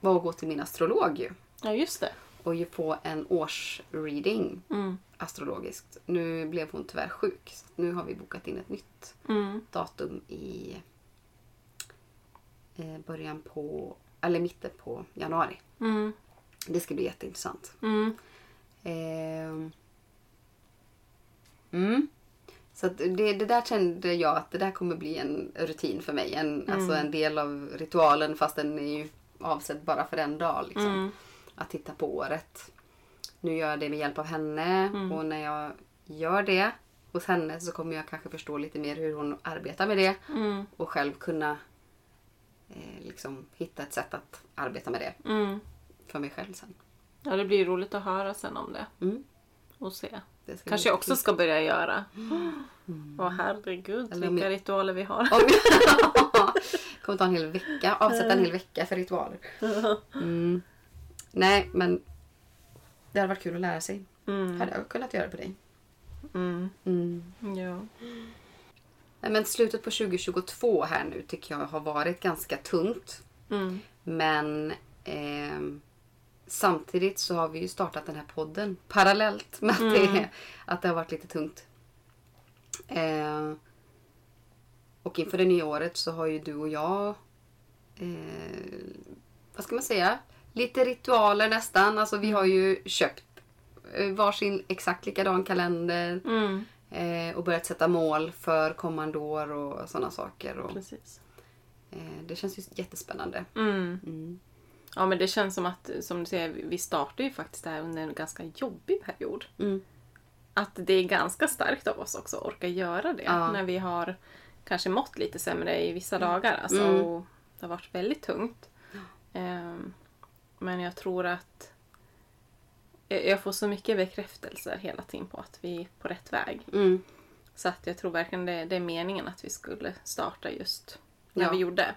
var att gå till min astrolog ju. Ja, just det. Och ju få en årsreading Mm. astrologiskt. Nu blev hon tyvärr sjuk. Så nu har vi bokat in ett nytt Mm. datum i eh, början på, eller mitten på januari. Mm. Det ska bli jätteintressant. Mm. Ehm. Mm. Så det, det där kände jag att det där kommer bli en rutin för mig. En, Alltså en del av ritualen fast den är ju avsedd bara för en dag. Liksom. Mm. Att titta på året. Nu gör jag det med hjälp av henne och när jag gör det hos henne så kommer jag kanske förstå lite mer hur hon arbetar med det Mm. och själv kunna eh, liksom hitta ett sätt att arbeta med det Mm. för mig själv sen. Ja, det blir roligt att höra sen om det. Mm. Och se. Det ska Kanske jag också ska börja göra. Mm. Åh herregud, Eller vilka jag- ritualer vi har. Om kommer ta en hel vecka, avsätta en hel vecka för ritualer. Mm. Nej, men det hade varit kul att lära sig. Mm. Hade jag kunnat göra på dig. Mm. Mm. Ja. Men slutet på 2022 här nu tycker jag har varit ganska tungt. Mm. Men ehm, samtidigt så har vi ju startat den här podden parallellt med att, det, att det har varit lite tungt. Eh, Och inför det nya året så har ju du och jag, eh, vad ska man säga, lite ritualer nästan. Alltså vi har ju köpt eh, varsin exakt likadan kalender Mm, eh, och börjat sätta mål för kommande år och sådana saker. Och, eh, det känns ju jättespännande. Mm. Mm. Ja men det känns som att, som du säger, vi startar ju faktiskt det här under en ganska jobbig period. Mm. Att det är ganska starkt av oss också att orka göra det. Ja. När vi har kanske mått lite sämre i vissa dagar. Alltså, Mm. det har varit väldigt tungt. Ehm, men jag tror att jag får så mycket bekräftelse hela tiden på att vi är på rätt väg. Mm. Så att jag tror verkligen det, det är meningen att vi skulle starta just när Ja. vi gjorde.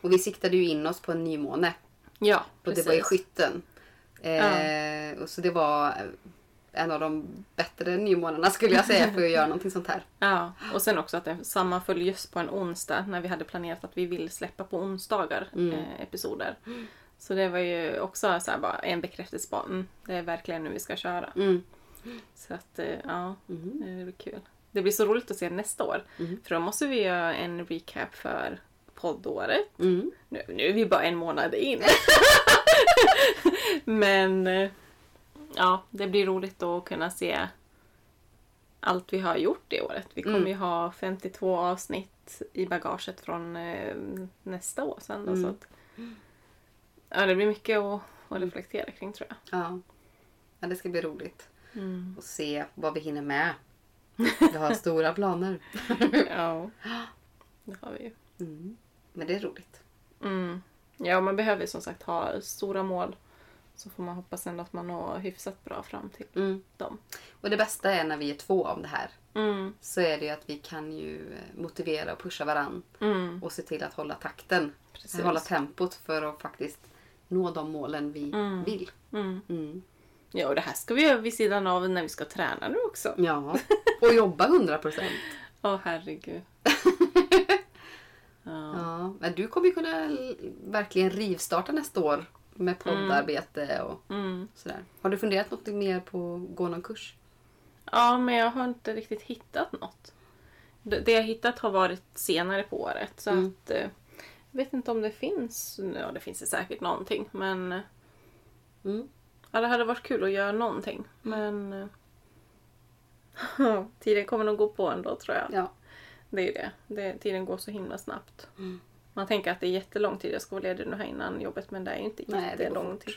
Och vi siktade ju in oss på en nymåne. Ja, Och precis. det var i skytten. Eh, och så det var en av de bättre nymånaderna skulle jag säga för att göra någonting sånt här. Ja, och sen också att det sammanföll just på en onsdag när vi hade planerat att vi vill släppa på onsdagar Mm. eh, episoder. Så det var ju också så bara en bekräftelse på mm, det är verkligen nu vi ska köra. Mm. Så att eh, ja, Mhm. det blir kul. Det blir så roligt att se nästa år. Mhm. För då måste vi göra en recap för poddåret. Mm. Nu, nu är vi bara en månad in. Men eh, ja, det blir roligt att kunna se allt vi har gjort i året. Vi kommer Mm. ju ha 52 avsnitt i bagaget från eh, nästa år sen. Då, Mm. så att, ja, det blir mycket att, att reflektera kring tror jag. Ja. ja, det ska bli roligt Mm. att se vad vi hinner med. Vi har stora planer. Ja, det har vi ju. Mm. Men det är roligt. Mm. Ja, man behöver som sagt ha stora mål. Så får man hoppas ändå att man når hyfsat bra fram till Mm. dem. Och det bästa är när vi är två om det här. Mm. Så är det ju att vi kan ju eh, motivera och pusha varann. Mm. Och se till att hålla takten. Precis. Hålla tempot för att faktiskt nå de målen vi Mm. vill. Mm. Mm. Ja, och det här ska vi göra vid sidan av när vi ska träna nu också. Ja, och jobba 100 procent. Åh herregud. ja. Men du kommer ju kunna verkligen rivstarta nästa år med poddarbete och Mm. sådär. Har du funderat något mer på att gå någon kurs? ja, men jag har inte riktigt hittat något. Det jag hittat har varit senare på året. Så Mm. att eh, jag vet inte om det finns. Ja, det finns det säkert någonting. Men eh, Mm. ja, det hade varit kul att göra någonting. Men eh, tiden kommer nog gå på ändå tror jag. Ja. Det är ju det. det. Tiden går så himla snabbt. Mm. Man tänker att det är jättelång tid jag ska vara ledig nu här innan jobbet men det är ju inte Nej, jättelång tid.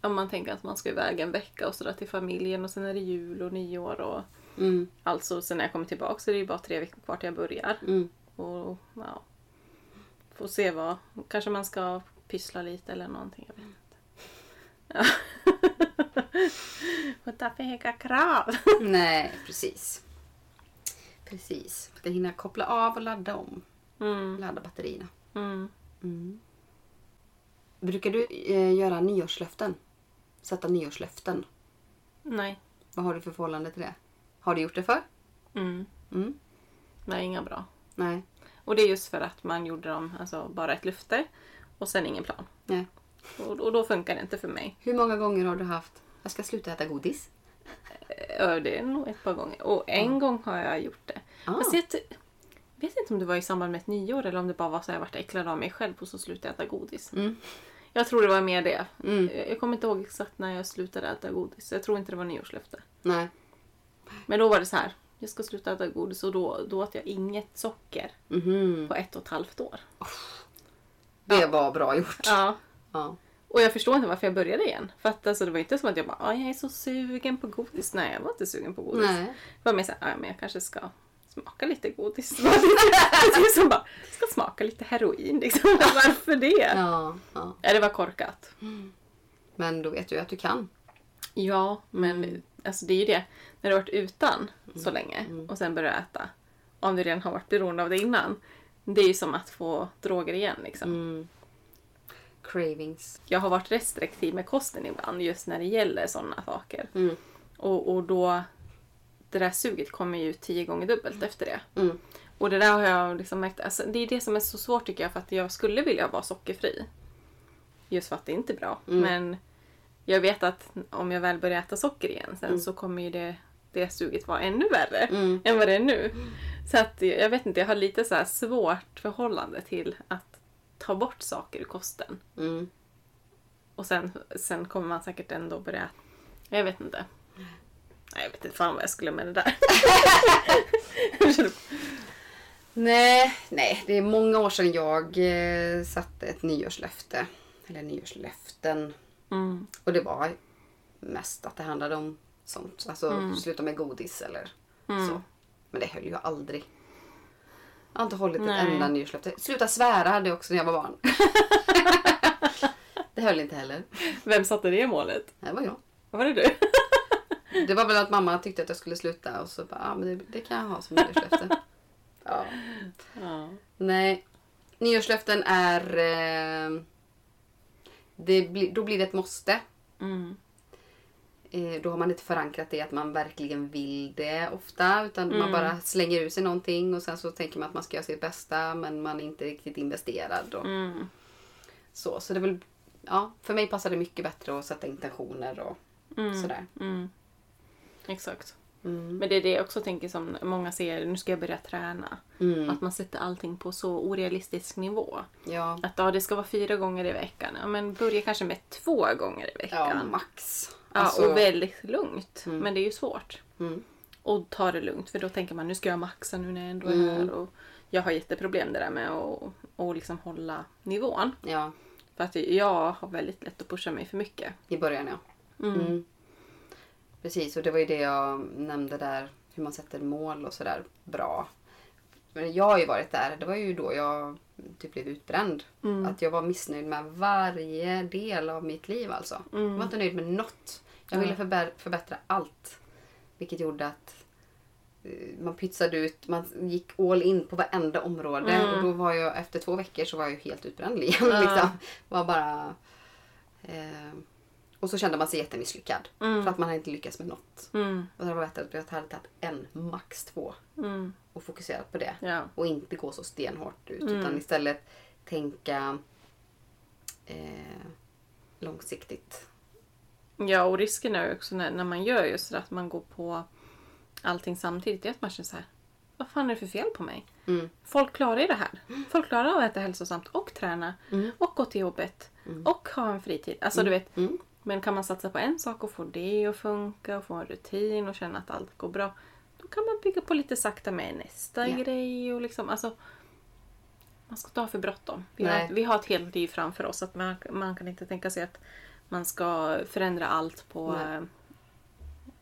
Om man tänker att man ska iväg en vecka och sådär till familjen och sen är det jul och nyår och Mm. alltså sen när jag kommer tillbaka så är det ju bara tre veckor kvar till jag börjar. Mm. Och ja, får se vad, kanske man ska pyssla lite eller någonting. Jag vet inte. Ja. Får ta för höga krav. Nej, precis. Precis. Ska hinna koppla av och ladda om. Mm, Ladda batterierna. mm. Mm. Brukar du eh, göra nyårslöften? Sätta nyårslöften? Nej. Vad har du för förhållande till det? Har du gjort det för? Mm. Mm. Nej, inga bra. Nej. Och det är just för att man gjorde dem, alltså bara ett löfte och sen ingen plan. Nej. Och, och då funkar det inte för mig. Hur många gånger har du haft jag ska sluta äta godis? Ja, det är nog ett par gånger. Och en gång har jag gjort det. Ah. Fast jag vet inte om det var i samband med ett nyår eller om det bara var så att jag vart äcklad av mig själv och så slutade jag äta godis. Mm. Jag tror det var mer det. Mm. Jag kommer inte ihåg exakt när jag slutade äta godis. Jag tror inte det var nyårslöfte. Nej. Men då var det så här. Jag ska sluta äta godis och då, då åt jag inget socker Mhm. på ett och ett halvt år. Det var bra gjort. Ja. Ja. Och jag förstår inte varför jag började igen. För att alltså, det var inte som att jag bara, "Ah, jag är så sugen på godis. Nej, jag var inte sugen på godis. Nej. Det var mer såhär, ja men jag kanske ska smaka lite godis. Typ som bara, ska smaka lite heroin liksom. Varför det? Ja. Ja, ja. det var korkat. Men då vet du att du kan. Ja, men Mm. alltså det är ju det. När du har varit utan så länge Mm. och sen börjar äta. Om du redan har varit beroende av det innan. Det är ju som att få droger igen liksom. Cravings. Jag har varit restriktiv med kosten ibland just när det gäller sådana saker. Mm. Och, och då, det där suget kommer ju tio gånger dubbelt efter det. Mm. Och det där har jag liksom märkt, alltså, det är det som är så svårt tycker jag för att jag skulle vilja vara sockerfri. Just för att det är inte är bra. Mm. Men jag vet att om jag väl börjar äta socker igen sen Mm. så kommer ju det, det suget vara ännu värre Mm. än vad det är nu. Så att jag vet inte, jag har lite så här svårt förhållande till att ta bort saker ur kosten. Mm. Och sen, sen kommer man säkert ändå börja... Jag vet inte. Nej, jag vet inte fan vad jag skulle med det där. Nej, nej, det är många år sedan jag eh, satte ett nyårslöfte. Eller nyårslöften. mm. Och det var mest att det handlade om sånt. Alltså Mm. sluta med godis eller Mm. så. Men det höll ju aldrig. Jag har inte hållit ett Nej. enda nyårslöfte. Sluta svära hade jag också när jag var barn. det höll inte heller. Vem satte det målet? Det var jag. Var det du? Det var väl att mamma tyckte att jag skulle sluta och så bara, ja men det, det kan jag ha som nyårslöfte. ja. Ja. Nej. Nyårslöften är... Eh, blir, då blir det ett måste. Mm. Eh, då har man inte förankrat det att man verkligen vill det ofta. Utan man Mm. bara slänger ur sig någonting och sen så tänker man att man ska göra sitt bästa men man är inte riktigt investerad. Och Mm. så. så det är väl, ja, för mig passar det mycket bättre att sätta intentioner och Mm. sådär. Mm. Exakt. Mm. Men det är det jag också tänker som många säger, nu ska jag börja träna. Mm. Att man sätter allting på så orealistisk nivå. Ja. Att ja, det ska vara fyra gånger i veckan. Ja, men börja kanske med två gånger i ja, veckan. Ja, Alltså, och väldigt lugnt. Mm. Men det är ju svårt. mm. Och ta det lugnt för då tänker man nu ska jag maxa nu när jag ändå är Mm. här. Och jag har jätteproblem det där med att och liksom hålla nivån. Ja, För att jag har väldigt lätt att pusha mig för mycket. i början ja. Mm. Mm. Precis, och det var ju det jag nämnde där. Hur man sätter mål och sådär bra. Men jag har ju varit där. Det var ju då jag typ blev utbränd. Mm. Att jag var missnöjd med varje del av mitt liv alltså. Jag var inte nöjd med något. Jag ville förbä- förbättra allt. Vilket gjorde att eh, man pytsade ut, man gick all in på varenda område. Mm. Och då var jag, efter två veckor så var jag helt utbränd igen. Ja. Liksom. Var bara... Eh, och så kände man sig jättemisslyckad. Mm. För att man hade inte lyckats med något. Mm. Och det var bättre att jag hade tagit en, max två. Mm. Och fokuserat på det. Ja. Och inte gå så stenhårt ut. Mm. Utan istället tänka eh, långsiktigt. Ja, och risken är ju också när, när man gör just det att man går på allting samtidigt. Det är att man känner så här. Vad fan är det för fel på mig? Mm. Folk klarar ju det här. Folk klarar av att äta hälsosamt och träna. Mm. Och gå till jobbet. Och ha en fritid. Alltså du vet. Mm. Men kan man satsa på en sak och få det att funka och få en rutin och känna att allt går bra. Då kan man bygga på lite sakta med nästa Ja. grej och liksom alltså. Man ska inte ha för bråttom. Vi har, vi har ett helt liv framför oss. Att man, man kan inte tänka sig att man ska förändra allt på... Nej.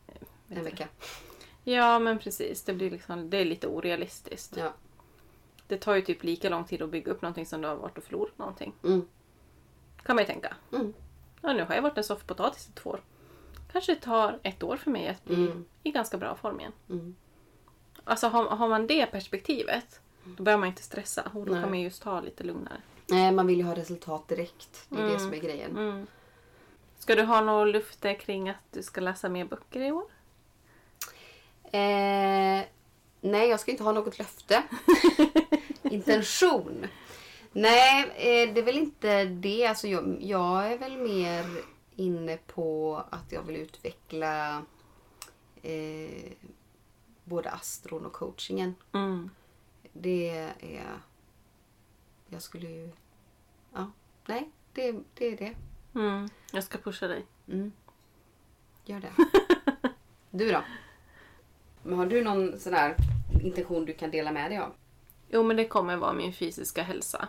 eh, En vecka. Ja men precis. Det, blir liksom, det är lite orealistiskt. Ja. Det tar ju typ lika lång tid att bygga upp någonting som det har varit att förlora någonting. Mm. Kan man ju tänka. Mm. Ja, nu har jag varit en soffpotatis i två år. Kanske det tar ett år för mig att bli Mm. i ganska bra form igen. Mm. Alltså har, har man det perspektivet, då behöver man inte stressa. Och då Nej. kan man just ta lite lugnare. Nej, man vill ju ha resultat direkt. Det är det Mm. som är grejen. Ska du ha något lufte kring att du ska läsa mer böcker i år? Eh, nej, jag ska inte ha något löfte. Intention. Nej, eh, det är väl inte det. Alltså, jag, jag är väl mer inne på att jag vill utveckla eh, både astron och coachingen. Mm. Det är... Jag skulle ju... Ja, nej, det, det är det. Mm. Jag ska pusha dig. Mm. Gör det. Du då? Men har du någon sån där intention du kan dela med dig av? Jo, men det kommer vara min fysiska hälsa.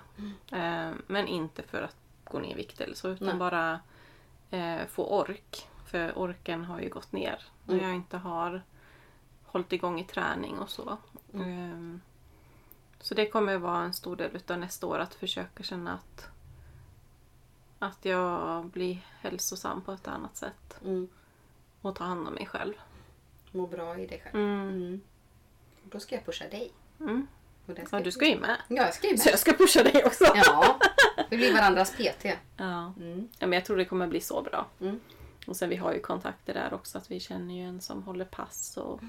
Eh, men inte för att gå ner i vikt eller så, utan Nej. bara eh, få ork. För orken har ju gått ner när Mm. jag inte har hållit igång i träning och så. Mm. Eh, så det kommer vara en stor del utav nästa år att försöka känna att att jag blir hälsosam på ett annat sätt. Mm. Och ta hand om mig själv. Må bra i dig själv. Mm. Mm. Då ska jag pusha dig. Mm. Ja, du ska ju med. Ja, jag ska ju Så med. jag ska pusha dig också. Ja, vi blir varandras PT. Ja. Mm. Ja, men jag tror det kommer bli så bra. Mm. Och sen vi har ju kontakter där också, att vi känner ju en som håller pass. Och...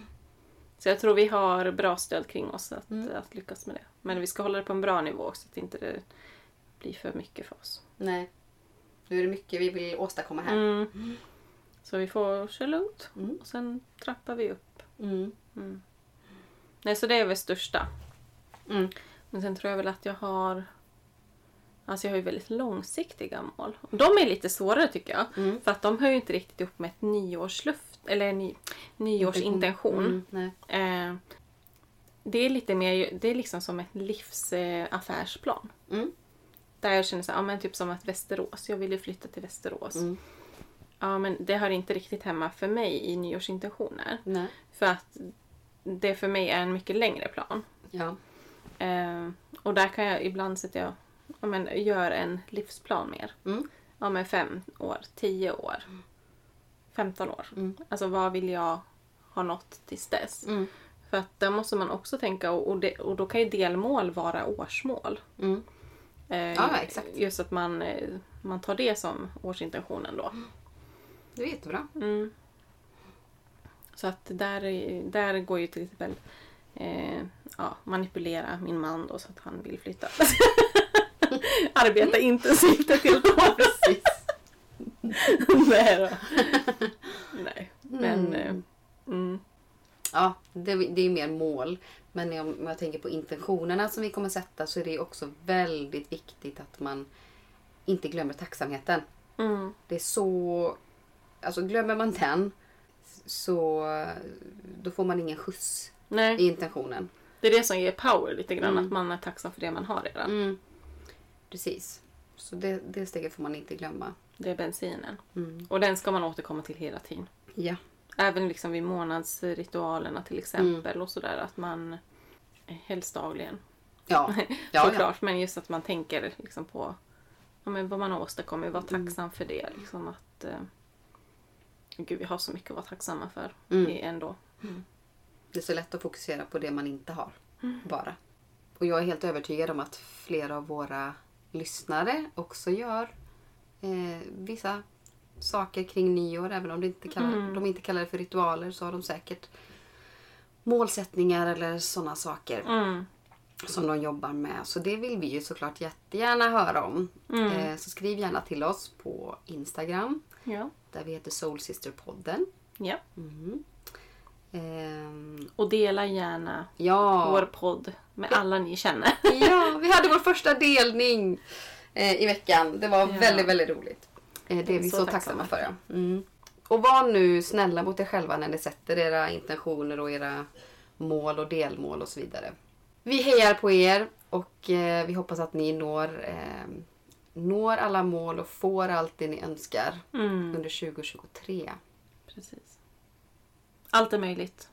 Så jag tror vi har bra stöd kring oss att, Mm. att lyckas med det. Men vi ska hålla det på en bra nivå så att inte det blir för mycket för oss. Nej. Nu är det mycket vi vill åstadkomma här. Mm. Så vi får köra lugnt Mm. och sen trappar vi upp. Mm. Mm. Nej, så det är väl största. Mm. Men sen tror jag väl att jag har... Alltså jag har ju väldigt långsiktiga mål. De är lite svårare tycker jag. Mm. För att de hör ju inte riktigt ihop med ett nyårsluft. Eller ny, nyårsintention. Mm. Eh, det är lite mer, det är liksom som ett livsaffärsplan. Mm. Där jag känner så här, ja, men typ som att Västerås, jag vill ju flytta till Västerås. Mm. Ja men det hör inte riktigt hemma för mig i nyårsintentioner. Nej. För att det för mig är en mycket längre plan. Ja. Eh, och där kan jag ibland sätta jag, ja, men, gör en livsplan mer. Mm. Ja men fem år, tio år, femton år. Mm. Alltså vad vill jag ha nått tills dess? Mm. För att där måste man också tänka och, och, det, och då kan ju delmål vara årsmål. Mm. Eh, Ja, exakt. Just att man, eh, man tar det som årsintentionen då. Det är jättebra. Mm. Så att där, där går ju till exempel eh, ja, manipulera min man då så att han vill flytta. Arbeta intensivt ett helt år. Precis. Nej då. Nej. Men Mm. eh, mm. Ja, det, det är mer mål. Men om jag tänker på intentionerna som vi kommer sätta så är det också väldigt viktigt att man inte glömmer tacksamheten. Mm. Det är så... Alltså glömmer man den så då får man ingen skjuts i Nej, intentionen. det är det som ger power lite grann. Mm. Att man är tacksam för det man har redan. Mm. Precis. Så det, det steget får man inte glömma. Det är bensinen. Mm. Och den ska man återkomma till hela tiden. Ja. Även liksom vid månadsritualerna till exempel och sådär att man helst dagligen Ja, ja, ja. såklart men just att man tänker liksom på ja, men vad man har åstadkommit, var Mm. tacksam för det. Liksom att, eh, gud vi har så mycket att vara tacksamma för Mm. ändå. Det är så lätt att fokusera på det man inte har. Mm. Bara. Och jag är helt övertygad om att flera av våra lyssnare också gör eh, vissa saker kring nyår. Även om det inte kallar, Mm. de inte kallar det för ritualer så har de säkert målsättningar eller sådana saker Mm. som de jobbar med. Så det vill vi ju såklart jättegärna höra om. Mm. Eh, så skriv gärna till oss på Instagram Ja. där vi heter Soul Sister podden. ja. Ehm, Och dela gärna ja. vår podd med alla ni känner. Ja, vi hade vår första delning eh, i veckan. Det var Ja. väldigt, väldigt roligt. Eh, det är vi så, tacksamma för. Ja. Mm. Och var nu snälla mot er själva när ni sätter era intentioner och era mål och delmål och så vidare. Vi hejar på er och eh, vi hoppas att ni når, eh, når alla mål och får allt det ni önskar Mm. under 2023. Precis. Allt är möjligt.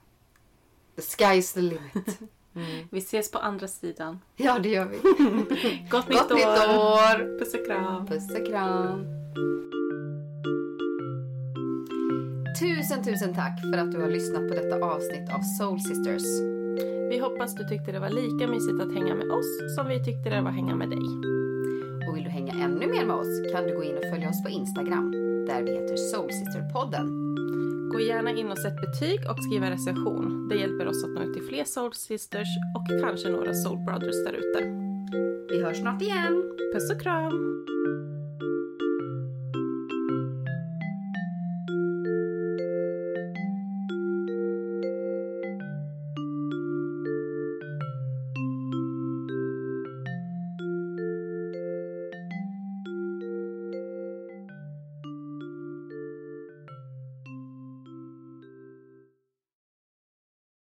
The sky's the limit. Mm. Vi ses på andra sidan. Ja, det gör vi. Gott nytt Gott nytt år! år! Puss och kram! Puss och kram! Tusen, tusen tack för att du har lyssnat på detta avsnitt av Soul Sisters. Vi hoppas du tyckte det var lika mysigt att hänga med oss som vi tyckte det var att hänga med dig. Och vill du hänga ännu mer med oss kan du gå in och följa oss på Instagram där vi heter Soul Sister-podden. Gå gärna in och sätt betyg och skriv en recension. Det hjälper oss att nå ut till fler Soul Sisters och kanske några Soul Brothers där ute. Vi hörs snart igen! Puss och kram!